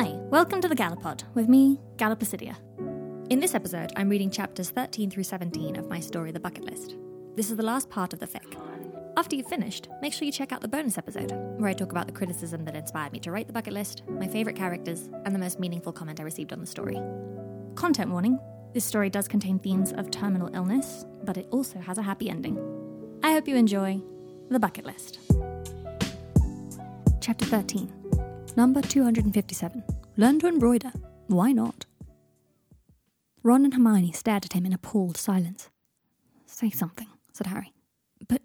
Hi, welcome to the Gallopod with me, Gallopicidia. In this episode, I'm reading chapters 13 through 17 of my story, The Bucket List. This is the last part of the fic. After you've finished, make sure you check out the bonus episode, where I talk about the criticism that inspired me to write the bucket list, my favourite characters, and the most meaningful comment I received on the story. Content warning this story does contain themes of terminal illness, but it also has a happy ending. I hope you enjoy The Bucket List. Chapter 13 Number 257 Learn to embroider. Why not? Ron and Hermione stared at him in appalled silence. Say something, said Harry. But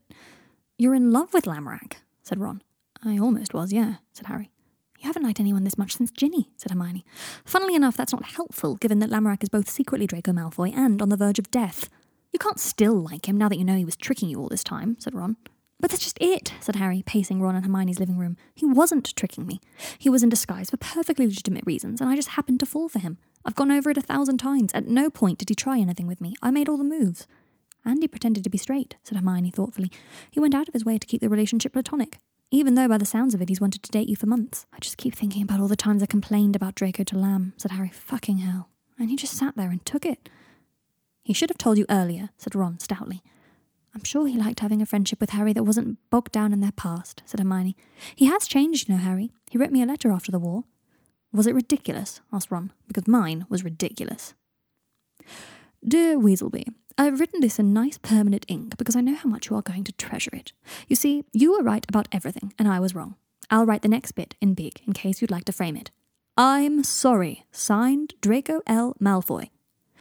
you're in love with Lamorak, said Ron. I almost was, yeah, said Harry. You haven't liked anyone this much since Ginny, said Hermione. Funnily enough, that's not helpful, given that Lamorak is both secretly Draco Malfoy and on the verge of death. You can't still like him now that you know he was tricking you all this time, said Ron. But that's just it, said Harry, pacing Ron and Hermione's living room. He wasn't tricking me. He was in disguise for perfectly legitimate reasons, and I just happened to fall for him. I've gone over it a thousand times. At no point did he try anything with me. I made all the moves. And he pretended to be straight, said Hermione thoughtfully. He went out of his way to keep the relationship platonic even though by the sounds of it he's wanted to date you for months. I just keep thinking about all the times I complained about Draco to Lamb, said Harry. Fucking hell. And he just sat there and took it. He should have told you earlier, said Ron stoutly. I'm sure he liked having a friendship with Harry that wasn't bogged down in their past, said Hermione. He has changed, you know, Harry. He wrote me a letter after the war. Was it ridiculous? asked Ron, because mine was ridiculous. Dear Weaselby, I've written this in nice permanent ink because I know how much you are going to treasure it. You see, you were right about everything, and I was wrong. I'll write the next bit in big in case you'd like to frame it. I'm sorry. Signed Draco L. Malfoy.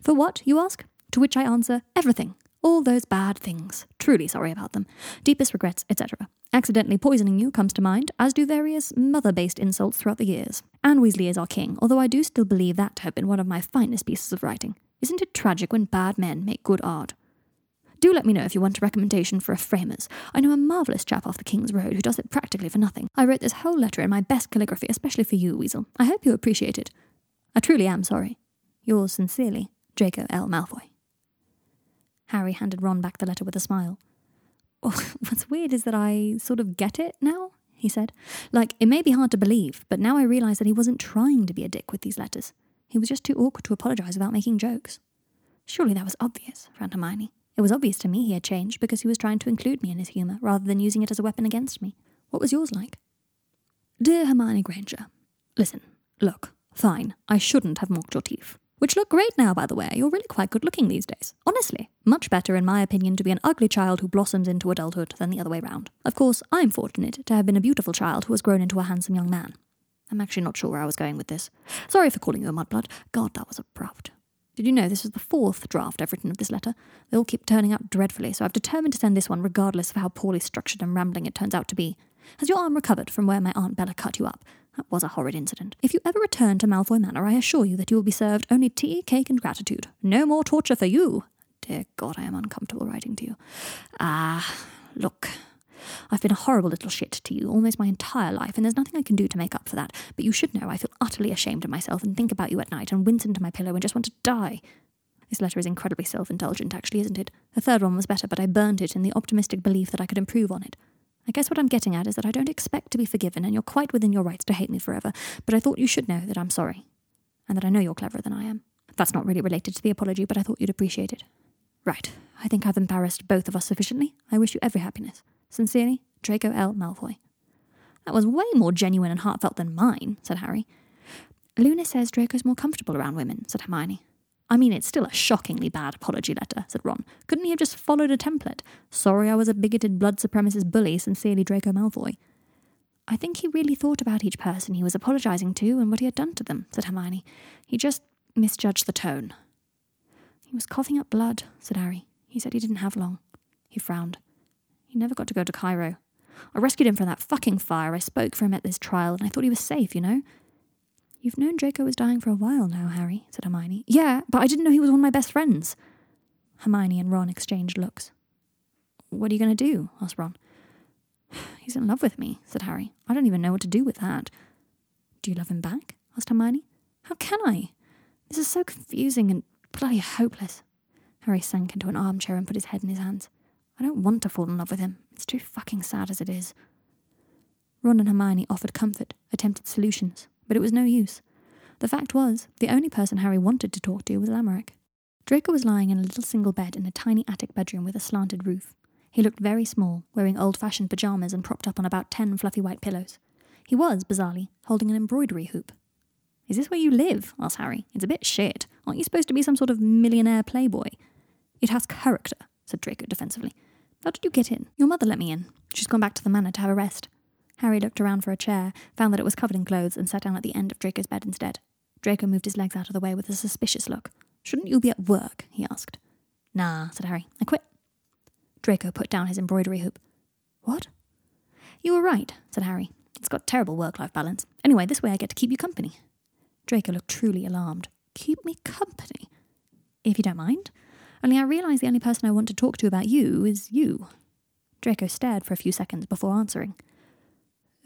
For what, you ask? To which I answer, everything. All those bad things. Truly sorry about them. Deepest regrets, etc. Accidentally poisoning you comes to mind, as do various mother based insults throughout the years. Anne Weasley is our king, although I do still believe that to have been one of my finest pieces of writing. Isn't it tragic when bad men make good art? Do let me know if you want a recommendation for a framers. I know a marvellous chap off the King's Road who does it practically for nothing. I wrote this whole letter in my best calligraphy, especially for you, Weasel. I hope you appreciate it. I truly am sorry. Yours sincerely, Draco L. Malfoy. Harry handed Ron back the letter with a smile. Oh, what's weird is that I sort of get it now, he said. Like, it may be hard to believe, but now I realise that he wasn't trying to be a dick with these letters. He was just too awkward to apologize without making jokes. Surely that was obvious, frowned Hermione. It was obvious to me he had changed because he was trying to include me in his humour rather than using it as a weapon against me. What was yours like? Dear Hermione Granger, listen, look, fine, I shouldn't have mocked your teeth. Which look great now, by the way. You're really quite good looking these days. Honestly, much better, in my opinion, to be an ugly child who blossoms into adulthood than the other way round. Of course, I'm fortunate to have been a beautiful child who has grown into a handsome young man. I'm actually not sure where I was going with this. Sorry for calling you a mudblood. God, that was abrupt. Did you know this is the fourth draft I've written of this letter? They all keep turning out dreadfully, so I've determined to send this one regardless of how poorly structured and rambling it turns out to be. Has your arm recovered from where my Aunt Bella cut you up? That was a horrid incident. If you ever return to Malfoy Manor, I assure you that you will be served only tea, cake, and gratitude. No more torture for you. Dear God, I am uncomfortable writing to you. Ah, look, I've been a horrible little shit to you almost my entire life, and there's nothing I can do to make up for that. But you should know I feel utterly ashamed of myself and think about you at night and wince into my pillow and just want to die. This letter is incredibly self indulgent, actually, isn't it? The third one was better, but I burnt it in the optimistic belief that I could improve on it. I guess what I'm getting at is that I don't expect to be forgiven, and you're quite within your rights to hate me forever, but I thought you should know that I'm sorry, and that I know you're cleverer than I am. That's not really related to the apology, but I thought you'd appreciate it. Right, I think I've embarrassed both of us sufficiently. I wish you every happiness. Sincerely, Draco L. Malfoy. That was way more genuine and heartfelt than mine, said Harry. Luna says Draco's more comfortable around women, said Hermione. I mean, it's still a shockingly bad apology letter, said Ron. Couldn't he have just followed a template? Sorry I was a bigoted blood supremacist bully, sincerely Draco Malfoy. I think he really thought about each person he was apologizing to and what he had done to them, said Hermione. He just misjudged the tone. He was coughing up blood, said Harry. He said he didn't have long. He frowned. He never got to go to Cairo. I rescued him from that fucking fire. I spoke for him at this trial, and I thought he was safe, you know? You've known Draco was dying for a while now, Harry, said Hermione. Yeah, but I didn't know he was one of my best friends. Hermione and Ron exchanged looks. What are you going to do? asked Ron. He's in love with me, said Harry. I don't even know what to do with that. Do you love him back? asked Hermione. How can I? This is so confusing and bloody hopeless. Harry sank into an armchair and put his head in his hands. I don't want to fall in love with him. It's too fucking sad as it is. Ron and Hermione offered comfort, attempted solutions, but it was no use. The fact was, the only person Harry wanted to talk to was Lamorak. Draco was lying in a little single bed in a tiny attic bedroom with a slanted roof. He looked very small, wearing old fashioned pajamas and propped up on about ten fluffy white pillows. He was, bizarrely, holding an embroidery hoop. Is this where you live? asked Harry. It's a bit shit. Aren't you supposed to be some sort of millionaire playboy? It has character, said Draco defensively. How did you get in? Your mother let me in. She's gone back to the manor to have a rest. Harry looked around for a chair, found that it was covered in clothes, and sat down at the end of Draco's bed instead. Draco moved his legs out of the way with a suspicious look. Shouldn't you be at work? he asked. Nah, said Harry. I quit. Draco put down his embroidery hoop. What? You were right, said Harry. It's got terrible work life balance. Anyway, this way I get to keep you company. Draco looked truly alarmed. Keep me company? If you don't mind. Only I realise the only person I want to talk to about you is you. Draco stared for a few seconds before answering.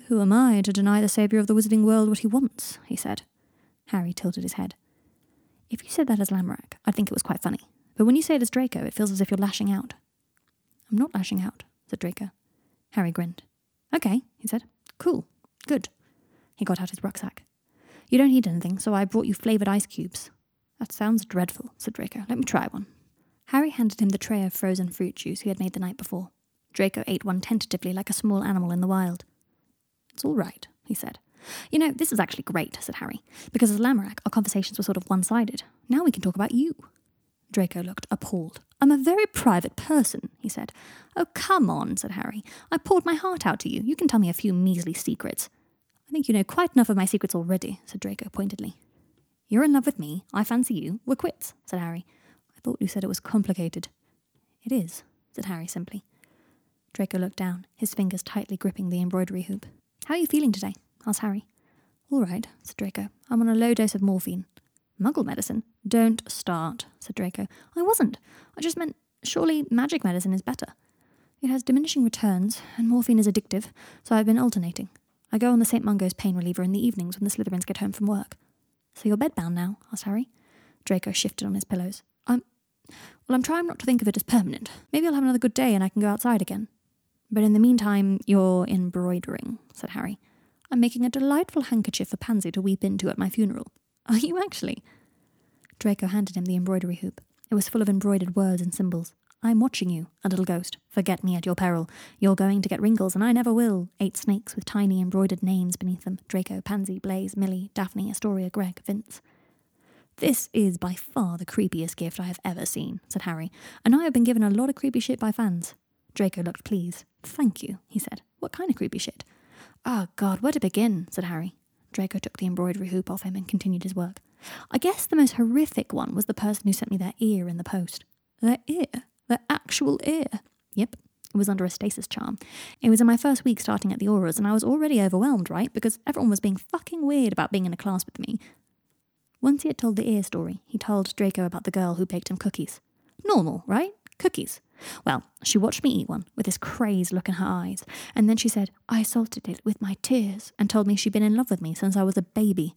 Who am I to deny the saviour of the wizarding world what he wants? he said. Harry tilted his head. If you said that as Lamorak, I'd think it was quite funny. But when you say it as Draco, it feels as if you're lashing out. I'm not lashing out, said Draco. Harry grinned. Okay, he said. Cool. Good. He got out his rucksack. You don't need anything, so I brought you flavoured ice cubes. That sounds dreadful, said Draco. Let me try one. Harry handed him the tray of frozen fruit juice he had made the night before. Draco ate one tentatively like a small animal in the wild. It's all right, he said. You know, this is actually great, said Harry, because as Lamorak, our conversations were sort of one sided. Now we can talk about you. Draco looked appalled. I'm a very private person, he said. Oh, come on, said Harry. I poured my heart out to you. You can tell me a few measly secrets. I think you know quite enough of my secrets already, said Draco pointedly. You're in love with me. I fancy you. We're quits, said Harry. I thought you said it was complicated. It is, said Harry simply. Draco looked down, his fingers tightly gripping the embroidery hoop. How are you feeling today? asked Harry. All right, said Draco. I'm on a low dose of morphine. Muggle medicine? Don't start, said Draco. I wasn't. I just meant surely magic medicine is better. It has diminishing returns, and morphine is addictive, so I've been alternating. I go on the St. Mungo's pain reliever in the evenings when the Slytherins get home from work. So you're bedbound now? asked Harry. Draco shifted on his pillows. I'm. Well, I'm trying not to think of it as permanent. Maybe I'll have another good day and I can go outside again. But in the meantime, you're embroidering, said Harry. I'm making a delightful handkerchief for Pansy to weep into at my funeral. Are you actually? Draco handed him the embroidery hoop. It was full of embroidered words and symbols. I'm watching you, a little ghost. Forget me at your peril. You're going to get wrinkles, and I never will. Eight snakes with tiny embroidered names beneath them Draco, Pansy, Blaise, Millie, Daphne, Astoria, Greg, Vince. This is by far the creepiest gift I have ever seen, said Harry, and I have been given a lot of creepy shit by fans. Draco looked pleased. Thank you, he said. What kind of creepy shit? Oh, God, where to begin? said Harry. Draco took the embroidery hoop off him and continued his work. I guess the most horrific one was the person who sent me their ear in the post. Their ear? Their actual ear? Yep. It was under a stasis charm. It was in my first week starting at the Aurors, and I was already overwhelmed, right? Because everyone was being fucking weird about being in a class with me. Once he had told the ear story, he told Draco about the girl who baked him cookies. Normal, right? Cookies. Well, she watched me eat one with this crazed look in her eyes, and then she said, I salted it with my tears, and told me she'd been in love with me since I was a baby.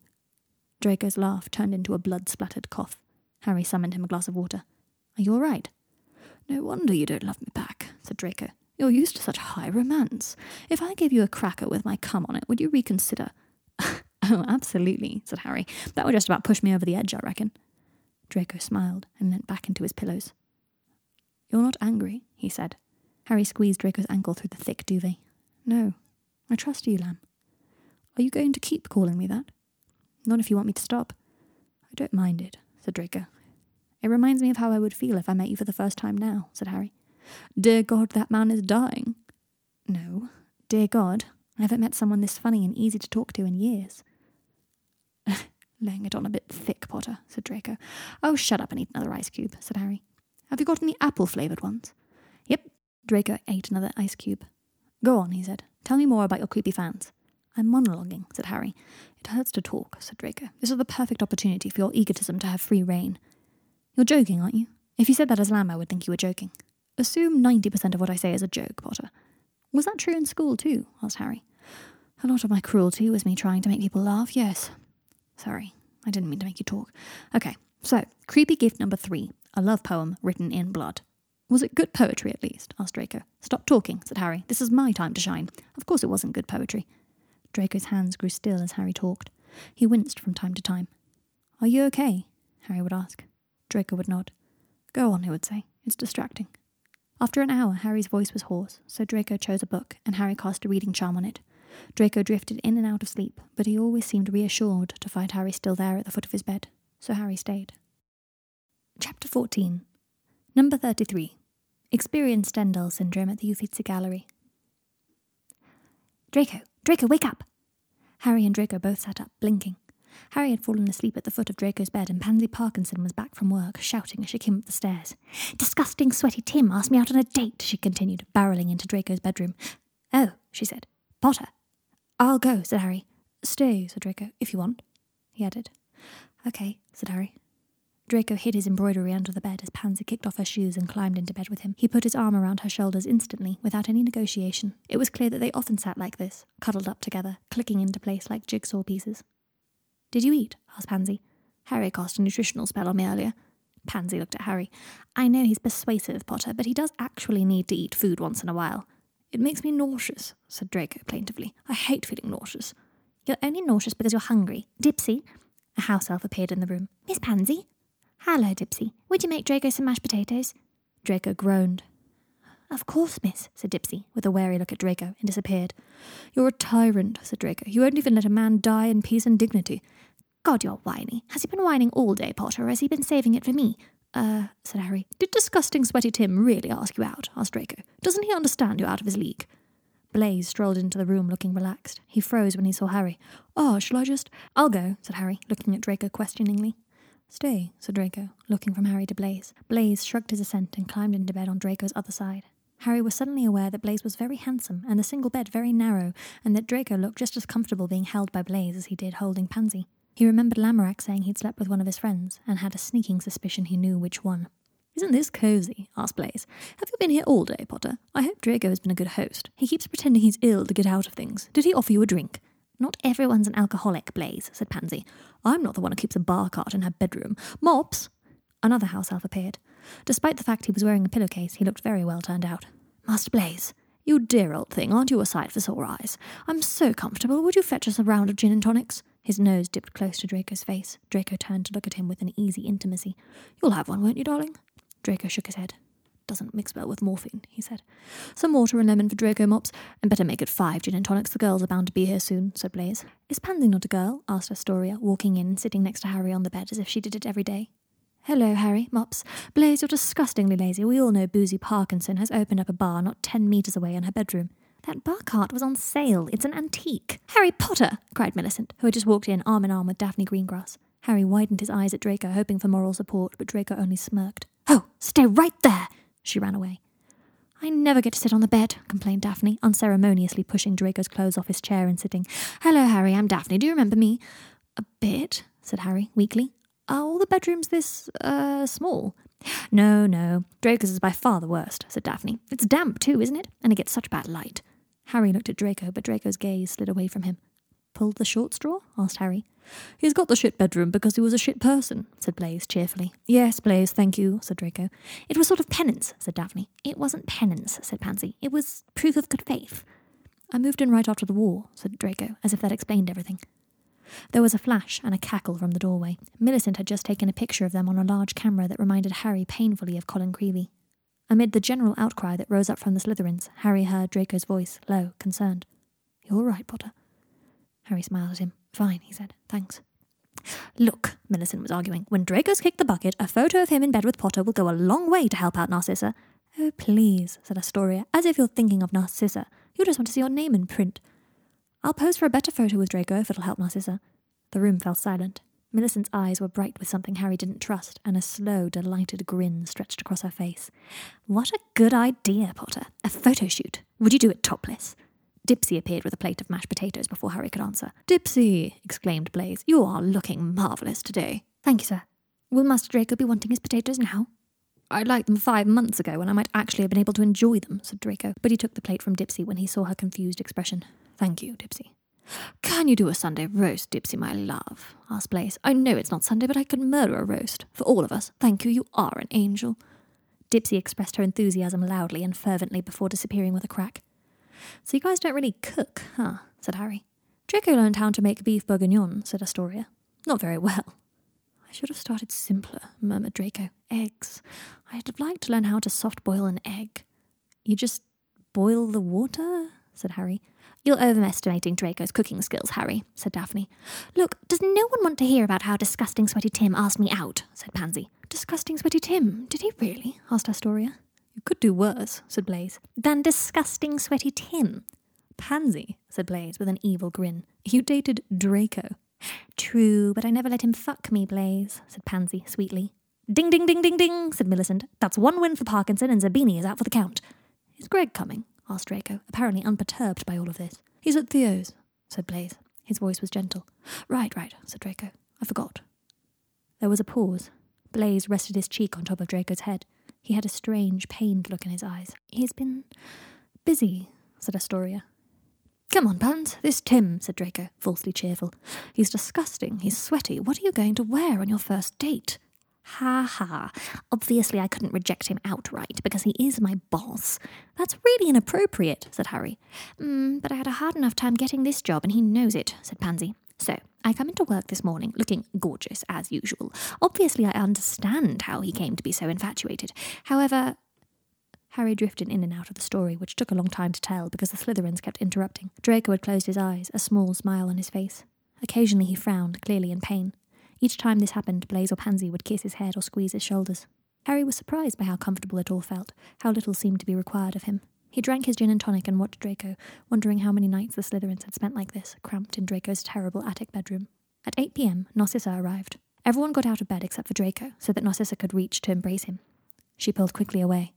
Draco's laugh turned into a blood splattered cough. Harry summoned him a glass of water. Are you all right? No wonder you don't love me back, said Draco. You're used to such high romance. If I gave you a cracker with my cum on it, would you reconsider? oh, absolutely, said Harry. That would just about push me over the edge, I reckon. Draco smiled and leant back into his pillows. You're not angry, he said. Harry squeezed Draco's ankle through the thick duvet. No, I trust you, Lamb. Are you going to keep calling me that? Not if you want me to stop. I don't mind it, said Draco. It reminds me of how I would feel if I met you for the first time now, said Harry. Dear God, that man is dying. No, dear God, I haven't met someone this funny and easy to talk to in years. Laying it on a bit thick, Potter, said Draco. Oh, shut up and eat another ice cube, said Harry. Have you got any apple flavoured ones? Yep. Draco ate another ice cube. Go on, he said. Tell me more about your creepy fans. I'm monologuing, said Harry. It hurts to talk, said Draco. This is the perfect opportunity for your egotism to have free reign. You're joking, aren't you? If you said that as Lamb, I would think you were joking. Assume 90% of what I say is a joke, Potter. Was that true in school, too? asked Harry. A lot of my cruelty was me trying to make people laugh, yes. Sorry, I didn't mean to make you talk. Okay, so, creepy gift number three a love poem written in blood. Was it good poetry at least? asked Draco. Stop talking, said Harry. This is my time to shine. Of course it wasn't good poetry. Draco's hands grew still as Harry talked. He winced from time to time. Are you okay? Harry would ask. Draco would nod. Go on, he would say. It's distracting. After an hour, Harry's voice was hoarse, so Draco chose a book, and Harry cast a reading charm on it. Draco drifted in and out of sleep, but he always seemed reassured to find Harry still there at the foot of his bed, so Harry stayed. Chapter 14 Number 33 Experience Stendhal Syndrome at the Uffizi Gallery. Draco, Draco, wake up! Harry and Draco both sat up, blinking. Harry had fallen asleep at the foot of Draco's bed, and Pansy Parkinson was back from work, shouting as she came up the stairs. Disgusting, sweaty Tim asked me out on a date, she continued, barreling into Draco's bedroom. Oh, she said. Potter. I'll go, said Harry. Stay, said Draco, if you want, he added. Okay, said Harry. Draco hid his embroidery under the bed as Pansy kicked off her shoes and climbed into bed with him. He put his arm around her shoulders instantly, without any negotiation. It was clear that they often sat like this, cuddled up together, clicking into place like jigsaw pieces. Did you eat? asked Pansy. Harry cast a nutritional spell on me earlier. Pansy looked at Harry. I know he's persuasive, Potter, but he does actually need to eat food once in a while. It makes me nauseous, said Draco plaintively. I hate feeling nauseous. You're only nauseous because you're hungry. Dipsy. A house elf appeared in the room. Miss Pansy, Hello, Dipsy. Would you make Draco some mashed potatoes? Draco groaned. Of course, miss, said Dipsy, with a wary look at Draco, and disappeared. You're a tyrant, said Draco. You won't even let a man die in peace and dignity. God, you're whiny. Has he been whining all day, Potter, or has he been saving it for me? Uh, said Harry. Did disgusting sweaty Tim really ask you out? asked Draco. Doesn't he understand you're out of his league? Blaise strolled into the room looking relaxed. He froze when he saw Harry. Oh, shall I just. I'll go, said Harry, looking at Draco questioningly. Stay, said Draco, looking from Harry to Blaise. Blaise shrugged his assent and climbed into bed on Draco's other side. Harry was suddenly aware that Blaise was very handsome and the single bed very narrow, and that Draco looked just as comfortable being held by Blaise as he did holding Pansy. He remembered Lamorak saying he'd slept with one of his friends, and had a sneaking suspicion he knew which one. Isn't this cosy? asked Blaise. Have you been here all day, Potter? I hope Draco has been a good host. He keeps pretending he's ill to get out of things. Did he offer you a drink? Not everyone's an alcoholic, Blaise, said Pansy. I'm not the one who keeps a bar cart in her bedroom. Mops! Another house elf appeared. Despite the fact he was wearing a pillowcase, he looked very well turned out. Master Blaise, you dear old thing, aren't you a sight for sore eyes? I'm so comfortable. Would you fetch us a round of gin and tonics? His nose dipped close to Draco's face. Draco turned to look at him with an easy intimacy. You'll have one, won't you, darling? Draco shook his head doesn't mix well with morphine, he said. Some water and lemon for Draco Mops, and better make it five gin and tonics. The girls are bound to be here soon, said Blaise. Is Pansy not a girl? asked Astoria, walking in and sitting next to Harry on the bed as if she did it every day. Hello, Harry, Mops. Blaise, you're disgustingly lazy. We all know Boozy Parkinson has opened up a bar not ten metres away in her bedroom. That bar cart was on sale. It's an antique. Harry Potter! cried Millicent, who had just walked in arm in arm with Daphne Greengrass. Harry widened his eyes at Draco, hoping for moral support, but Draco only smirked. Oh, stay right there! She ran away. I never get to sit on the bed, complained Daphne, unceremoniously pushing Draco's clothes off his chair and sitting. Hello, Harry, I'm Daphne. Do you remember me? A bit, said Harry, weakly. Are all the bedrooms this, uh, small? No, no. Draco's is by far the worst, said Daphne. It's damp, too, isn't it? And it gets such bad light. Harry looked at Draco, but Draco's gaze slid away from him. Pulled the short straw? asked Harry. He's got the shit bedroom because he was a shit person, said Blaise cheerfully. Yes, Blaise, thank you, said Draco. It was sort of penance, said Daphne. It wasn't penance, said Pansy. It was proof of good faith. I moved in right after the war, said Draco, as if that explained everything. There was a flash and a cackle from the doorway. Millicent had just taken a picture of them on a large camera that reminded Harry painfully of Colin Creevey. Amid the general outcry that rose up from the Slytherins, Harry heard Draco's voice, low, concerned. You're all right, Potter. Harry smiled at him. Fine, he said. Thanks. Look, Millicent was arguing, when Draco's kicked the bucket, a photo of him in bed with Potter will go a long way to help out Narcissa. Oh, please, said Astoria, as if you're thinking of Narcissa. You just want to see your name in print. I'll pose for a better photo with Draco if it'll help Narcissa. The room fell silent. Millicent's eyes were bright with something Harry didn't trust, and a slow, delighted grin stretched across her face. What a good idea, Potter. A photo shoot. Would you do it topless? Dipsy appeared with a plate of mashed potatoes before Harry could answer. Dipsy, exclaimed Blaise, you are looking marvellous today. Thank you, sir. Will Master Draco be wanting his potatoes now? I liked them five months ago when I might actually have been able to enjoy them, said Draco, but he took the plate from Dipsy when he saw her confused expression. Thank you, Dipsy. Can you do a Sunday roast, Dipsy, my love? asked Blaise. I know it's not Sunday, but I could murder a roast. For all of us. Thank you, you are an angel. Dipsy expressed her enthusiasm loudly and fervently before disappearing with a crack. So you guys don't really cook, huh? said Harry. Draco learned how to make beef bourguignon, said Astoria. Not very well. I should have started simpler, murmured Draco. Eggs. I'd have liked to learn how to soft boil an egg. You just boil the water? said Harry. You're overestimating Draco's cooking skills, Harry, said Daphne. Look, does no one want to hear about how disgusting Sweaty Tim asked me out? said Pansy. Disgusting Sweaty Tim? Did he really? asked Astoria. You could do worse, said Blaise. Than disgusting Sweaty Tim. Pansy, said Blaise with an evil grin. You dated Draco. True, but I never let him fuck me, Blaise, said Pansy sweetly. Ding, ding, ding, ding, ding, said Millicent. That's one win for Parkinson, and Zabini is out for the count. Is Greg coming? asked Draco, apparently unperturbed by all of this. He's at Theo's, said Blaise. His voice was gentle. Right, right, said Draco. I forgot. There was a pause. Blaise rested his cheek on top of Draco's head. He had a strange, pained look in his eyes. He's been busy, said Astoria. Come on, Pans, this Tim, said Draco, falsely cheerful. He's disgusting, he's sweaty. What are you going to wear on your first date? Ha ha. Obviously, I couldn't reject him outright because he is my boss. That's really inappropriate, said Harry. Mm, but I had a hard enough time getting this job and he knows it, said Pansy. So, I come into work this morning looking gorgeous as usual. Obviously, I understand how he came to be so infatuated. However, Harry drifted in and out of the story, which took a long time to tell because the Slytherins kept interrupting. Draco had closed his eyes, a small smile on his face. Occasionally he frowned, clearly in pain. Each time this happened, Blaise or Pansy would kiss his head or squeeze his shoulders. Harry was surprised by how comfortable it all felt, how little seemed to be required of him. He drank his gin and tonic and watched Draco, wondering how many nights the Slytherins had spent like this, cramped in Draco's terrible attic bedroom. At 8 p.m., Narcissa arrived. Everyone got out of bed except for Draco, so that Narcissa could reach to embrace him. She pulled quickly away.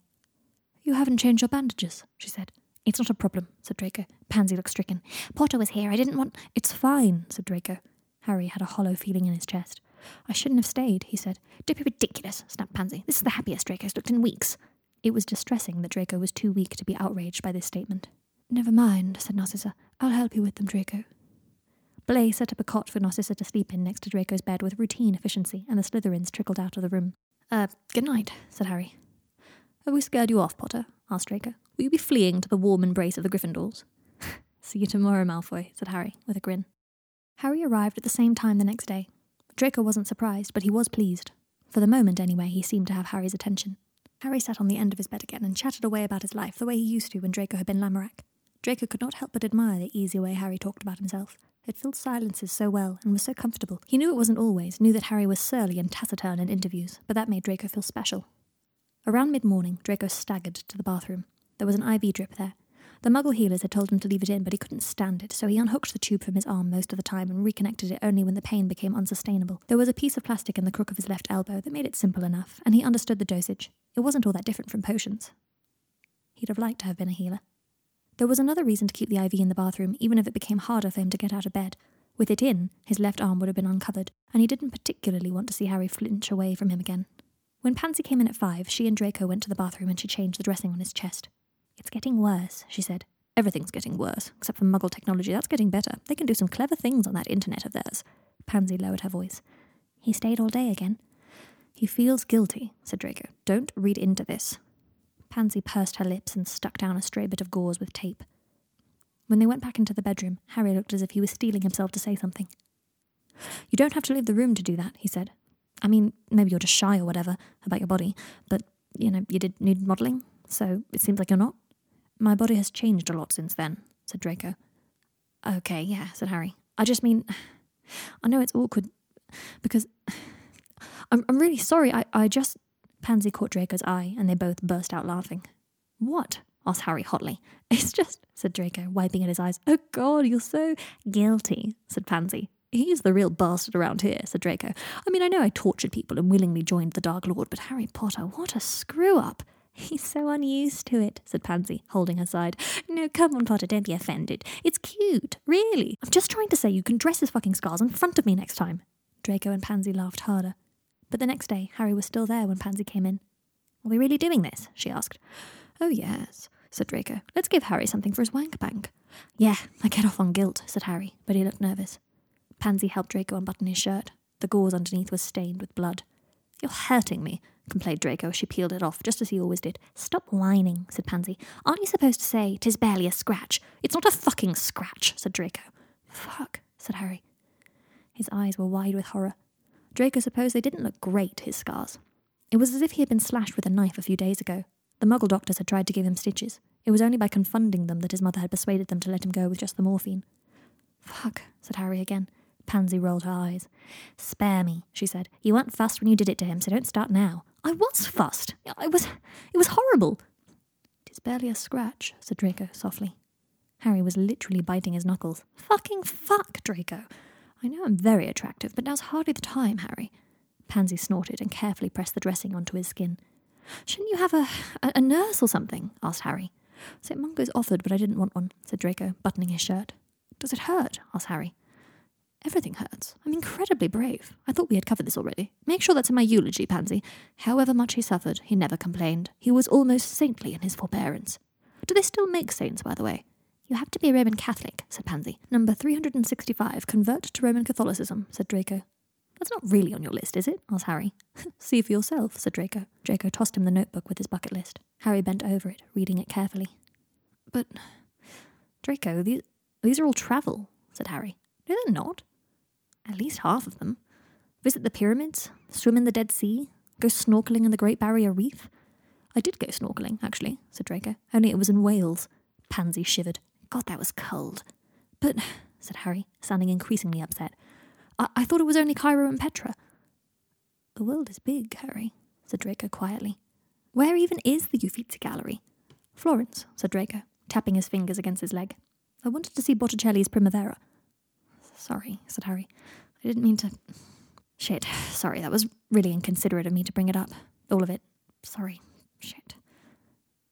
You haven't changed your bandages, she said. It's not a problem, said Draco. Pansy looked stricken. Potter was here. I didn't want. It's fine, said Draco. Harry had a hollow feeling in his chest. I shouldn't have stayed, he said. Don't be ridiculous, snapped Pansy. This is the happiest Draco's looked in weeks. It was distressing that Draco was too weak to be outraged by this statement. Never mind, said Narcissa. I'll help you with them, Draco. Blaise set up a cot for Narcissa to sleep in next to Draco's bed with routine efficiency, and the Slytherins trickled out of the room. Uh, good night, said Harry. Have we scared you off, Potter? asked Draco. Will you be fleeing to the warm embrace of the Gryffindors? See you tomorrow, Malfoy, said Harry, with a grin. Harry arrived at the same time the next day. Draco wasn't surprised, but he was pleased. For the moment, anyway, he seemed to have Harry's attention. Harry sat on the end of his bed again and chatted away about his life the way he used to when Draco had been Lamorak. Draco could not help but admire the easy way Harry talked about himself. It filled silences so well and was so comfortable. He knew it wasn't always, knew that Harry was surly and taciturn in interviews, but that made Draco feel special. Around mid morning, Draco staggered to the bathroom. There was an IV drip there, the muggle healers had told him to leave it in, but he couldn't stand it, so he unhooked the tube from his arm most of the time and reconnected it only when the pain became unsustainable. There was a piece of plastic in the crook of his left elbow that made it simple enough, and he understood the dosage. It wasn't all that different from potions. He'd have liked to have been a healer. There was another reason to keep the IV in the bathroom, even if it became harder for him to get out of bed. With it in, his left arm would have been uncovered, and he didn't particularly want to see Harry flinch away from him again. When Pansy came in at five, she and Draco went to the bathroom and she changed the dressing on his chest. It's getting worse, she said. Everything's getting worse, except for muggle technology. That's getting better. They can do some clever things on that internet of theirs. Pansy lowered her voice. He stayed all day again. He feels guilty, said Draco. Don't read into this. Pansy pursed her lips and stuck down a stray bit of gauze with tape. When they went back into the bedroom, Harry looked as if he was steeling himself to say something. You don't have to leave the room to do that, he said. I mean, maybe you're just shy or whatever about your body, but, you know, you did nude modelling, so it seems like you're not. My body has changed a lot since then, said Draco. Okay, yeah, said Harry. I just mean, I know it's awkward because I'm, I'm really sorry. I, I just. Pansy caught Draco's eye and they both burst out laughing. What? asked Harry hotly. It's just, said Draco, wiping at his eyes. Oh, God, you're so guilty, said Pansy. He's the real bastard around here, said Draco. I mean, I know I tortured people and willingly joined the Dark Lord, but Harry Potter, what a screw up. He's so unused to it, said Pansy, holding her side. No, come on, Potter, don't be offended. It's cute, really. I'm just trying to say you can dress his fucking scars in front of me next time. Draco and Pansy laughed harder. But the next day, Harry was still there when Pansy came in. Are we really doing this? she asked. Oh, yes, said Draco. Let's give Harry something for his wank bank. Yeah, I get off on guilt, said Harry, but he looked nervous. Pansy helped Draco unbutton his shirt. The gauze underneath was stained with blood. You're hurting me, complained Draco as she peeled it off, just as he always did. Stop whining, said Pansy. Aren't you supposed to say, "'Tis barely a scratch? It's not a fucking scratch, said Draco. Fuck, said Harry. His eyes were wide with horror. Draco supposed they didn't look great, his scars. It was as if he had been slashed with a knife a few days ago. The muggle doctors had tried to give him stitches. It was only by confunding them that his mother had persuaded them to let him go with just the morphine. Fuck, said Harry again. Pansy rolled her eyes. Spare me, she said. You weren't fussed when you did it to him, so don't start now. I was fussed. It was it was horrible. It's barely a scratch, said Draco softly. Harry was literally biting his knuckles. Fucking fuck, Draco. I know I'm very attractive, but now's hardly the time, Harry. Pansy snorted and carefully pressed the dressing onto his skin. Shouldn't you have a, a, a nurse or something? asked Harry. St. Mungo's offered, but I didn't want one, said Draco, buttoning his shirt. Does it hurt? asked Harry. Everything hurts. I'm incredibly brave. I thought we had covered this already. Make sure that's in my eulogy, Pansy. However much he suffered, he never complained. He was almost saintly in his forbearance. Do they still make saints, by the way? You have to be a Roman Catholic, said Pansy. Number 365, convert to Roman Catholicism, said Draco. That's not really on your list, is it? asked Harry. See for yourself, said Draco. Draco tossed him the notebook with his bucket list. Harry bent over it, reading it carefully. But, Draco, these, these are all travel, said Harry. No, they're not. At least half of them. Visit the pyramids, swim in the Dead Sea, go snorkeling in the Great Barrier Reef. I did go snorkeling, actually, said Draco, only it was in Wales. Pansy shivered. God, that was cold. But, said Harry, sounding increasingly upset, I, I thought it was only Cairo and Petra. The world is big, Harry, said Draco quietly. Where even is the Uffizi Gallery? Florence, said Draco, tapping his fingers against his leg. I wanted to see Botticelli's Primavera. Sorry, said Harry. I didn't mean to. Shit. Sorry, that was really inconsiderate of me to bring it up. All of it. Sorry. Shit.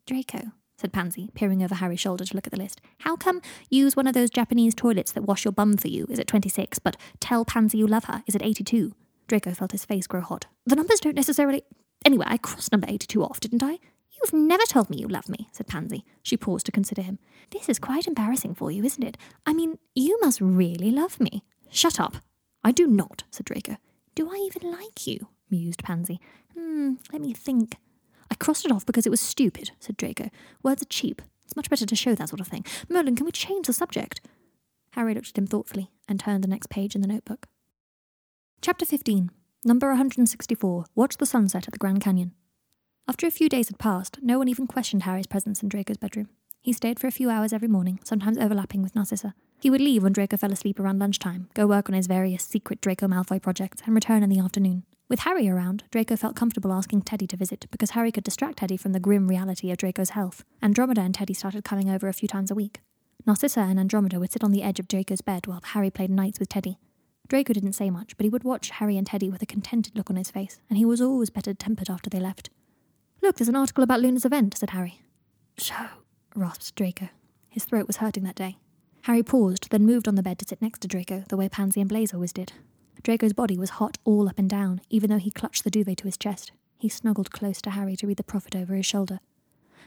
Draco, said Pansy, peering over Harry's shoulder to look at the list. How come use one of those Japanese toilets that wash your bum for you is at 26, but tell Pansy you love her is at 82? Draco felt his face grow hot. The numbers don't necessarily. Anyway, I crossed number 82 off, didn't I? You've never told me you love me, said Pansy. She paused to consider him. This is quite embarrassing for you, isn't it? I mean, you must really love me. Shut up. I do not, said Draco. Do I even like you? mused Pansy. Hmm, let me think. I crossed it off because it was stupid, said Draco. Words are cheap. It's much better to show that sort of thing. Merlin, can we change the subject? Harry looked at him thoughtfully and turned the next page in the notebook. Chapter 15. Number 164. Watch the sunset at the Grand Canyon. After a few days had passed, no one even questioned Harry's presence in Draco's bedroom. He stayed for a few hours every morning, sometimes overlapping with Narcissa. He would leave when Draco fell asleep around lunchtime, go work on his various secret Draco Malfoy projects, and return in the afternoon. With Harry around, Draco felt comfortable asking Teddy to visit because Harry could distract Teddy from the grim reality of Draco's health. Andromeda and Teddy started coming over a few times a week. Narcissa and Andromeda would sit on the edge of Draco's bed while Harry played knights with Teddy. Draco didn't say much, but he would watch Harry and Teddy with a contented look on his face, and he was always better tempered after they left. Look, there's an article about Luna's event, said Harry. So, rasped Draco. His throat was hurting that day. Harry paused, then moved on the bed to sit next to Draco, the way Pansy and Blaise always did. Draco's body was hot all up and down, even though he clutched the duvet to his chest. He snuggled close to Harry to read the prophet over his shoulder.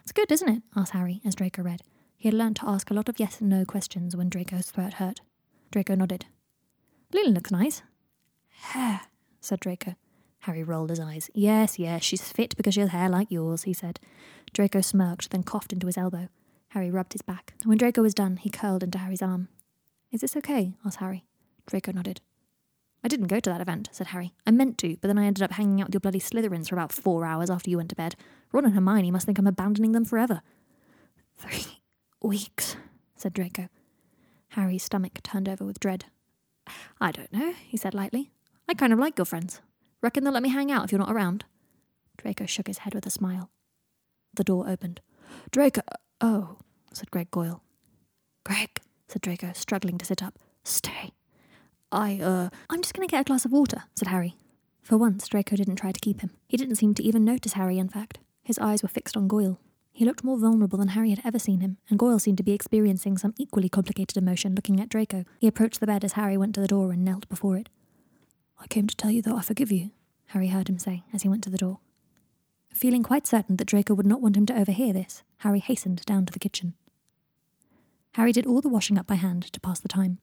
It's good, isn't it? asked Harry as Draco read. He had learned to ask a lot of yes and no questions when Draco's throat hurt. Draco nodded. Luna looks nice. Hair, said Draco. Harry rolled his eyes. Yes, yes, she's fit because she has hair like yours, he said. Draco smirked, then coughed into his elbow. Harry rubbed his back. When Draco was done, he curled into Harry's arm. Is this okay? asked Harry. Draco nodded. I didn't go to that event, said Harry. I meant to, but then I ended up hanging out with your bloody Slytherins for about four hours after you went to bed. Ron and Hermione must think I'm abandoning them forever. Three weeks, said Draco. Harry's stomach turned over with dread. I don't know, he said lightly. I kind of like your friends. Reckon they'll let me hang out if you're not around? Draco shook his head with a smile. The door opened. Draco. Oh, said Greg Goyle. Greg, said Draco, struggling to sit up. Stay. I, uh. I'm just going to get a glass of water, said Harry. For once, Draco didn't try to keep him. He didn't seem to even notice Harry, in fact. His eyes were fixed on Goyle. He looked more vulnerable than Harry had ever seen him, and Goyle seemed to be experiencing some equally complicated emotion looking at Draco. He approached the bed as Harry went to the door and knelt before it. I came to tell you that I forgive you, Harry heard him say as he went to the door. Feeling quite certain that Draco would not want him to overhear this, Harry hastened down to the kitchen. Harry did all the washing up by hand to pass the time.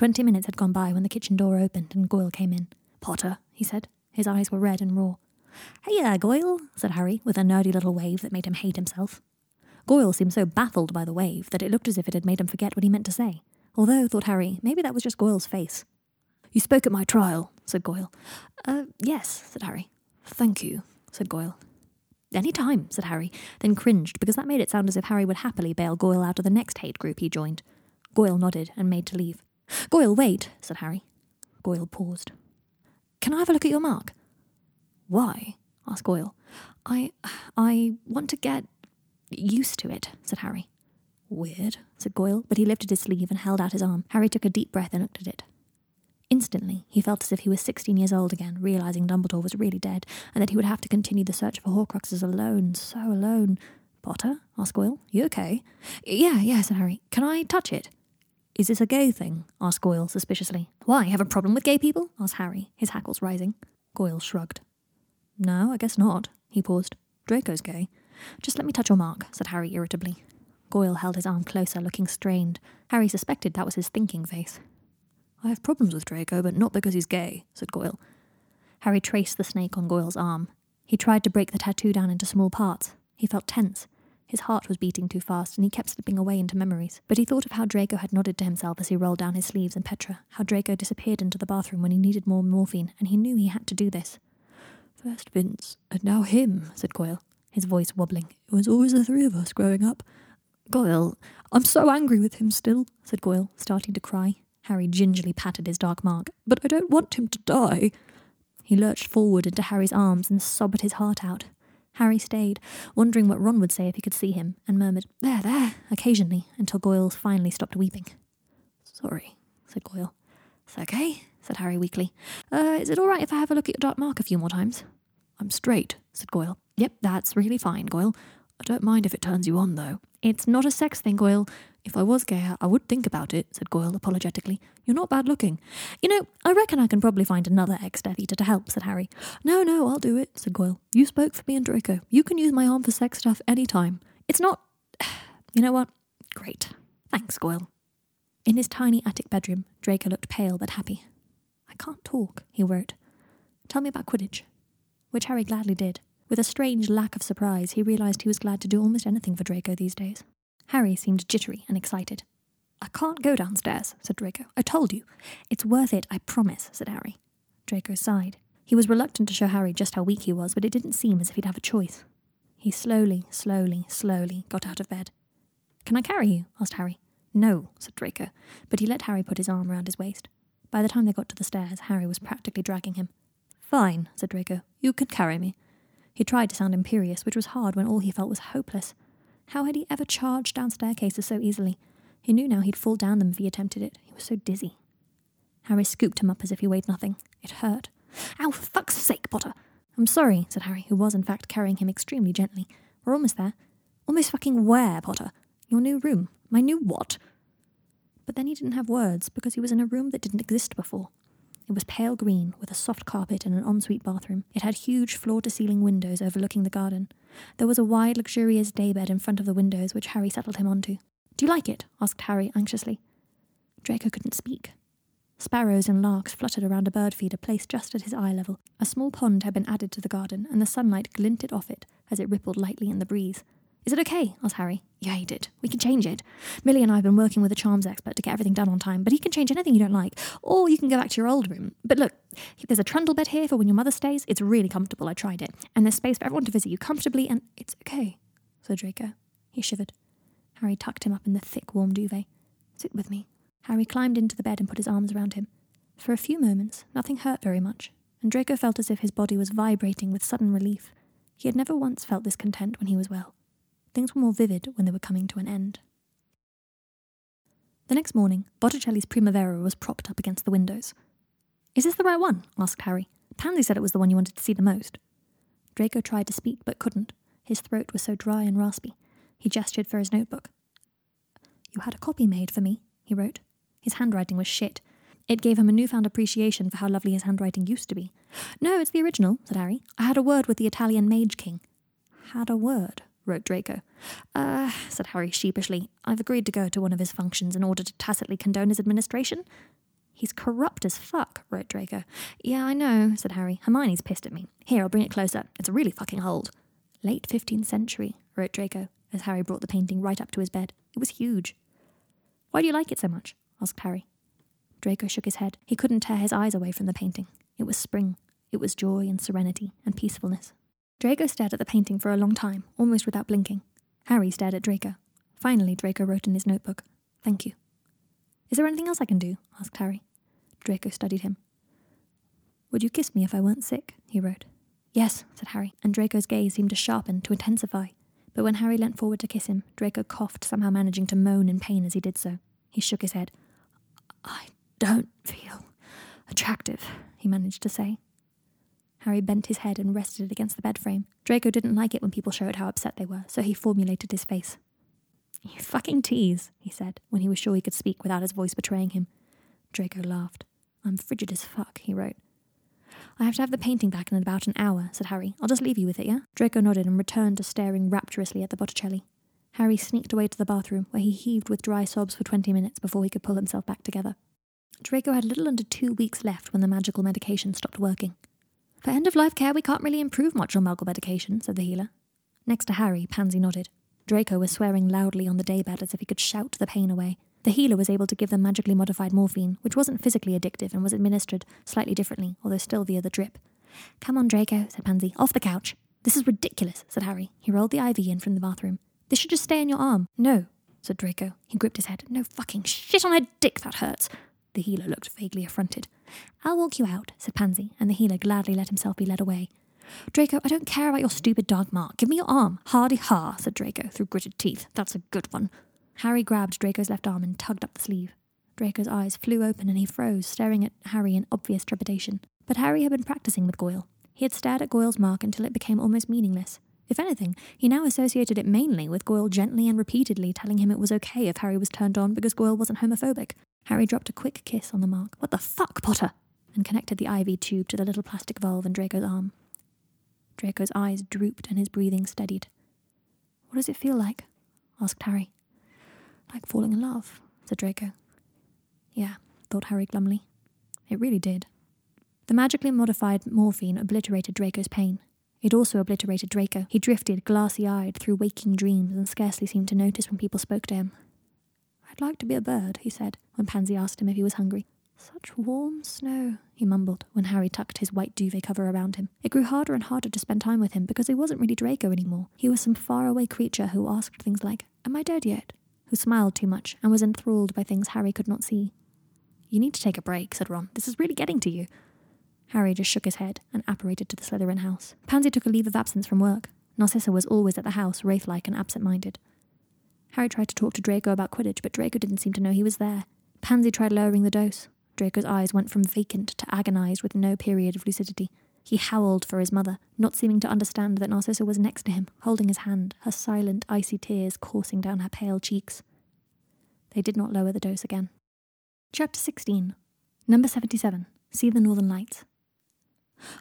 Twenty minutes had gone by when the kitchen door opened and Goyle came in. Potter, he said. His eyes were red and raw. Hey there, Goyle, said Harry, with a nerdy little wave that made him hate himself. Goyle seemed so baffled by the wave that it looked as if it had made him forget what he meant to say. Although, thought Harry, maybe that was just Goyle's face. You spoke at my trial, said Goyle. Uh, yes, said Harry. Thank you, said Goyle. Any time, said Harry, then cringed because that made it sound as if Harry would happily bail Goyle out of the next hate group he joined. Goyle nodded and made to leave. Goyle, wait, said Harry. Goyle paused. Can I have a look at your mark? Why? asked Goyle. I I want to get used to it, said Harry. Weird, said Goyle, but he lifted his sleeve and held out his arm. Harry took a deep breath and looked at it. Instantly, he felt as if he was 16 years old again, realizing Dumbledore was really dead, and that he would have to continue the search for Horcruxes alone, so alone. Potter? asked Goyle. You okay? Yeah, yeah, said Harry. Can I touch it? Is this a gay thing? asked Goyle suspiciously. Why, have a problem with gay people? asked Harry, his hackles rising. Goyle shrugged. No, I guess not. He paused. Draco's gay. Just let me touch your mark, said Harry irritably. Goyle held his arm closer, looking strained. Harry suspected that was his thinking face. I have problems with Draco, but not because he's gay, said Goyle. Harry traced the snake on Goyle's arm. He tried to break the tattoo down into small parts. He felt tense. His heart was beating too fast, and he kept slipping away into memories. But he thought of how Draco had nodded to himself as he rolled down his sleeves and Petra, how Draco disappeared into the bathroom when he needed more morphine, and he knew he had to do this. First Vince, and now him, said Goyle, his voice wobbling. It was always the three of us growing up. Goyle, I'm so angry with him still, said Goyle, starting to cry. Harry gingerly patted his dark mark. But I don't want him to die. He lurched forward into Harry's arms and sobbed his heart out. Harry stayed, wondering what Ron would say if he could see him, and murmured, There, there, occasionally, until Goyle finally stopped weeping. Sorry, said Goyle. It's okay, said Harry weakly. Uh, is it all right if I have a look at your dark mark a few more times? I'm straight, said Goyle. Yep, that's really fine, Goyle. I don't mind if it turns you on, though. It's not a sex thing, Goyle. If I was gay, I would think about it, said Goyle apologetically. You're not bad looking. You know, I reckon I can probably find another ex Death Eater to help, said Harry. No, no, I'll do it, said Goyle. You spoke for me and Draco. You can use my arm for sex stuff any time. It's not. You know what? Great. Thanks, Goyle. In his tiny attic bedroom, Draco looked pale but happy. I can't talk, he wrote. Tell me about Quidditch. Which Harry gladly did. With a strange lack of surprise, he realized he was glad to do almost anything for Draco these days. Harry seemed jittery and excited. I can't go downstairs, said Draco. I told you. It's worth it, I promise, said Harry. Draco sighed. He was reluctant to show Harry just how weak he was, but it didn't seem as if he'd have a choice. He slowly, slowly, slowly got out of bed. Can I carry you? asked Harry. No, said Draco, but he let Harry put his arm round his waist. By the time they got to the stairs, Harry was practically dragging him. Fine, said Draco. You can carry me. He tried to sound imperious, which was hard when all he felt was hopeless. How had he ever charged down staircases so easily? He knew now he'd fall down them if he attempted it. He was so dizzy. Harry scooped him up as if he weighed nothing. It hurt. Ow, for fuck's sake, Potter! I'm sorry, said Harry, who was in fact carrying him extremely gently. We're almost there. Almost fucking where, Potter? Your new room. My new what? But then he didn't have words because he was in a room that didn't exist before. It was pale green, with a soft carpet and an ensuite bathroom. It had huge floor to ceiling windows overlooking the garden. There was a wide, luxurious daybed in front of the windows, which Harry settled him onto. Do you like it? asked Harry anxiously. Draco couldn't speak. Sparrows and larks fluttered around a bird feeder placed just at his eye level. A small pond had been added to the garden, and the sunlight glinted off it as it rippled lightly in the breeze. Is it okay? asked Harry. Yeah, he did. We can change it. Millie and I have been working with a charms expert to get everything done on time, but he can change anything you don't like. Or you can go back to your old room. But look, there's a trundle bed here for when your mother stays. It's really comfortable. I tried it. And there's space for everyone to visit you comfortably, and it's okay, said Draco. He shivered. Harry tucked him up in the thick, warm duvet. Sit with me. Harry climbed into the bed and put his arms around him. For a few moments, nothing hurt very much, and Draco felt as if his body was vibrating with sudden relief. He had never once felt this content when he was well. Things were more vivid when they were coming to an end. The next morning, Botticelli's Primavera was propped up against the windows. Is this the right one? asked Harry. Pansy said it was the one you wanted to see the most. Draco tried to speak but couldn't. His throat was so dry and raspy. He gestured for his notebook. You had a copy made for me, he wrote. His handwriting was shit. It gave him a newfound appreciation for how lovely his handwriting used to be. No, it's the original, said Harry. I had a word with the Italian Mage King. Had a word, wrote Draco. Uh, said Harry sheepishly. I've agreed to go to one of his functions in order to tacitly condone his administration. He's corrupt as fuck, wrote Draco. Yeah, I know, said Harry. Hermione's pissed at me. Here, I'll bring it closer. It's a really fucking old. Late 15th century, wrote Draco, as Harry brought the painting right up to his bed. It was huge. Why do you like it so much? asked Harry. Draco shook his head. He couldn't tear his eyes away from the painting. It was spring. It was joy and serenity and peacefulness. Draco stared at the painting for a long time, almost without blinking. Harry stared at Draco. Finally, Draco wrote in his notebook, Thank you. Is there anything else I can do? asked Harry. Draco studied him. Would you kiss me if I weren't sick? he wrote. Yes, said Harry, and Draco's gaze seemed to sharpen, to intensify. But when Harry leant forward to kiss him, Draco coughed, somehow managing to moan in pain as he did so. He shook his head. I don't feel attractive, he managed to say. Harry bent his head and rested it against the bed frame. Draco didn't like it when people showed how upset they were, so he formulated his face. You fucking tease, he said, when he was sure he could speak without his voice betraying him. Draco laughed. I'm frigid as fuck, he wrote. I have to have the painting back in about an hour, said Harry. I'll just leave you with it, yeah? Draco nodded and returned to staring rapturously at the Botticelli. Harry sneaked away to the bathroom, where he heaved with dry sobs for twenty minutes before he could pull himself back together. Draco had little under two weeks left when the magical medication stopped working. For end of life care, we can't really improve much on magical medication, said the healer. Next to Harry, Pansy nodded. Draco was swearing loudly on the daybed as if he could shout the pain away. The healer was able to give them magically modified morphine, which wasn't physically addictive and was administered slightly differently, although still via the drip. Come on, Draco, said Pansy. Off the couch. This is ridiculous, said Harry. He rolled the IV in from the bathroom. This should just stay in your arm. No, said Draco. He gripped his head. No fucking shit on a dick, that hurts. The healer looked vaguely affronted. I'll walk you out, said Pansy, and the healer gladly let himself be led away. Draco, I don't care about your stupid dog mark. Give me your arm. Hardy ha, said Draco through gritted teeth. That's a good one. Harry grabbed Draco's left arm and tugged up the sleeve. Draco's eyes flew open and he froze, staring at Harry in obvious trepidation. But Harry had been practicing with Goyle. He had stared at Goyle's mark until it became almost meaningless. If anything, he now associated it mainly with Goyle gently and repeatedly telling him it was okay if Harry was turned on because Goyle wasn't homophobic. Harry dropped a quick kiss on the mark. What the fuck, Potter? And connected the IV tube to the little plastic valve in Draco's arm. Draco's eyes drooped and his breathing steadied. What does it feel like? asked Harry. Like falling in love, said Draco. Yeah, thought Harry glumly. It really did. The magically modified morphine obliterated Draco's pain. It also obliterated Draco. He drifted glassy eyed through waking dreams and scarcely seemed to notice when people spoke to him. I'd like to be a bird, he said, when Pansy asked him if he was hungry. Such warm snow, he mumbled when Harry tucked his white duvet cover around him. It grew harder and harder to spend time with him because he wasn't really Draco anymore. He was some faraway creature who asked things like, Am I dead yet? who smiled too much and was enthralled by things Harry could not see. You need to take a break, said Ron. This is really getting to you. Harry just shook his head and apparated to the Slytherin house. Pansy took a leave of absence from work. Narcissa was always at the house, wraith like and absent minded. Harry tried to talk to Draco about Quidditch, but Draco didn't seem to know he was there. Pansy tried lowering the dose. Draco's eyes went from vacant to agonized with no period of lucidity. He howled for his mother, not seeming to understand that Narcissa was next to him, holding his hand, her silent, icy tears coursing down her pale cheeks. They did not lower the dose again. Chapter 16 Number 77 See the Northern Lights.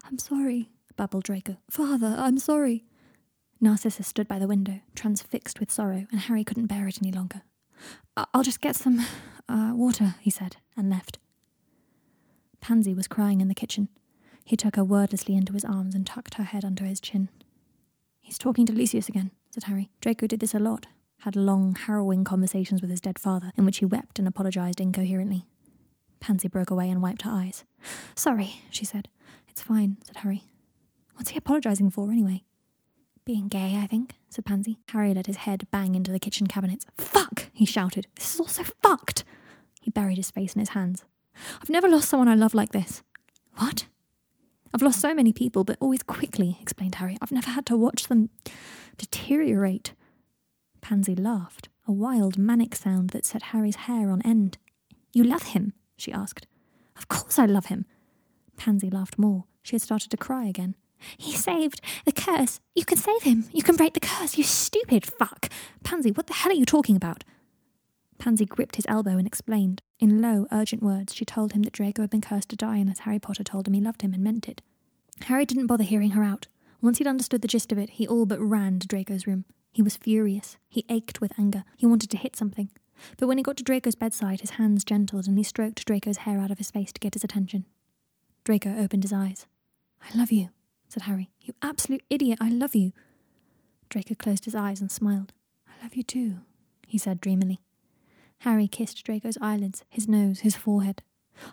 I'm sorry, babbled Draco. Father, I'm sorry. Narcissa stood by the window, transfixed with sorrow, and Harry couldn't bear it any longer. I'll just get some uh, water, he said, and left. Pansy was crying in the kitchen. He took her wordlessly into his arms and tucked her head under his chin. He's talking to Lucius again, said Harry. Draco did this a lot, had long, harrowing conversations with his dead father, in which he wept and apologized incoherently. Pansy broke away and wiped her eyes. Sorry, she said. It's fine, said Harry. What's he apologizing for, anyway? Being gay, I think, said Pansy. Harry let his head bang into the kitchen cabinets. Fuck! he shouted. This is all so fucked! He buried his face in his hands. I've never lost someone I love like this. What? I've lost so many people, but always quickly, explained Harry. I've never had to watch them deteriorate. Pansy laughed, a wild, manic sound that set Harry's hair on end. You love him? she asked. Of course I love him. Pansy laughed more. She had started to cry again. He saved the curse. You can save him. You can break the curse, you stupid fuck. Pansy, what the hell are you talking about? Pansy gripped his elbow and explained. In low, urgent words, she told him that Draco had been cursed to die unless Harry Potter told him he loved him and meant it. Harry didn't bother hearing her out. Once he'd understood the gist of it, he all but ran to Draco's room. He was furious. He ached with anger. He wanted to hit something. But when he got to Draco's bedside, his hands gentled and he stroked Draco's hair out of his face to get his attention. Draco opened his eyes. I love you, said Harry. You absolute idiot, I love you. Draco closed his eyes and smiled. I love you too, he said dreamily. Harry kissed Draco's eyelids, his nose, his forehead.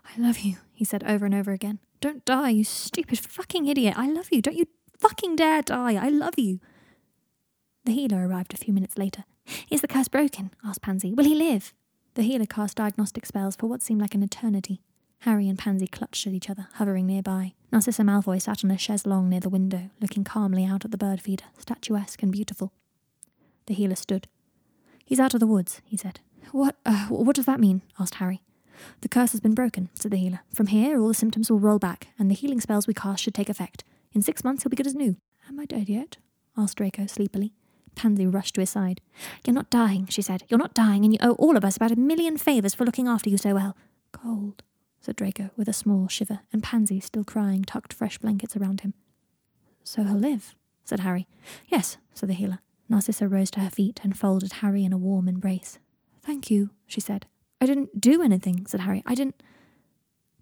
I love you, he said over and over again. don't die, you stupid fucking idiot. I love you. Don't you fucking dare die. I love you. The healer arrived a few minutes later. Is the curse broken? asked Pansy. Will he live? The healer cast diagnostic spells for what seemed like an eternity. Harry and Pansy clutched at each other, hovering nearby. Narcissa Malfoy sat on a chaise longue near the window, looking calmly out at the bird feeder, statuesque and beautiful. The healer stood. He's out of the woods, he said. What, uh, what does that mean? asked Harry. The curse has been broken, said the healer. From here, all the symptoms will roll back, and the healing spells we cast should take effect. In six months, he'll be good as new. Am I dead yet? asked Draco sleepily. Pansy rushed to his side. You're not dying, she said. You're not dying, and you owe all of us about a million favours for looking after you so well. Cold, said Draco with a small shiver, and Pansy, still crying, tucked fresh blankets around him. So he'll live, said Harry. Yes, said the healer. Narcissa rose to her feet and folded Harry in a warm embrace. Thank you, she said. I didn't do anything, said Harry. I didn't.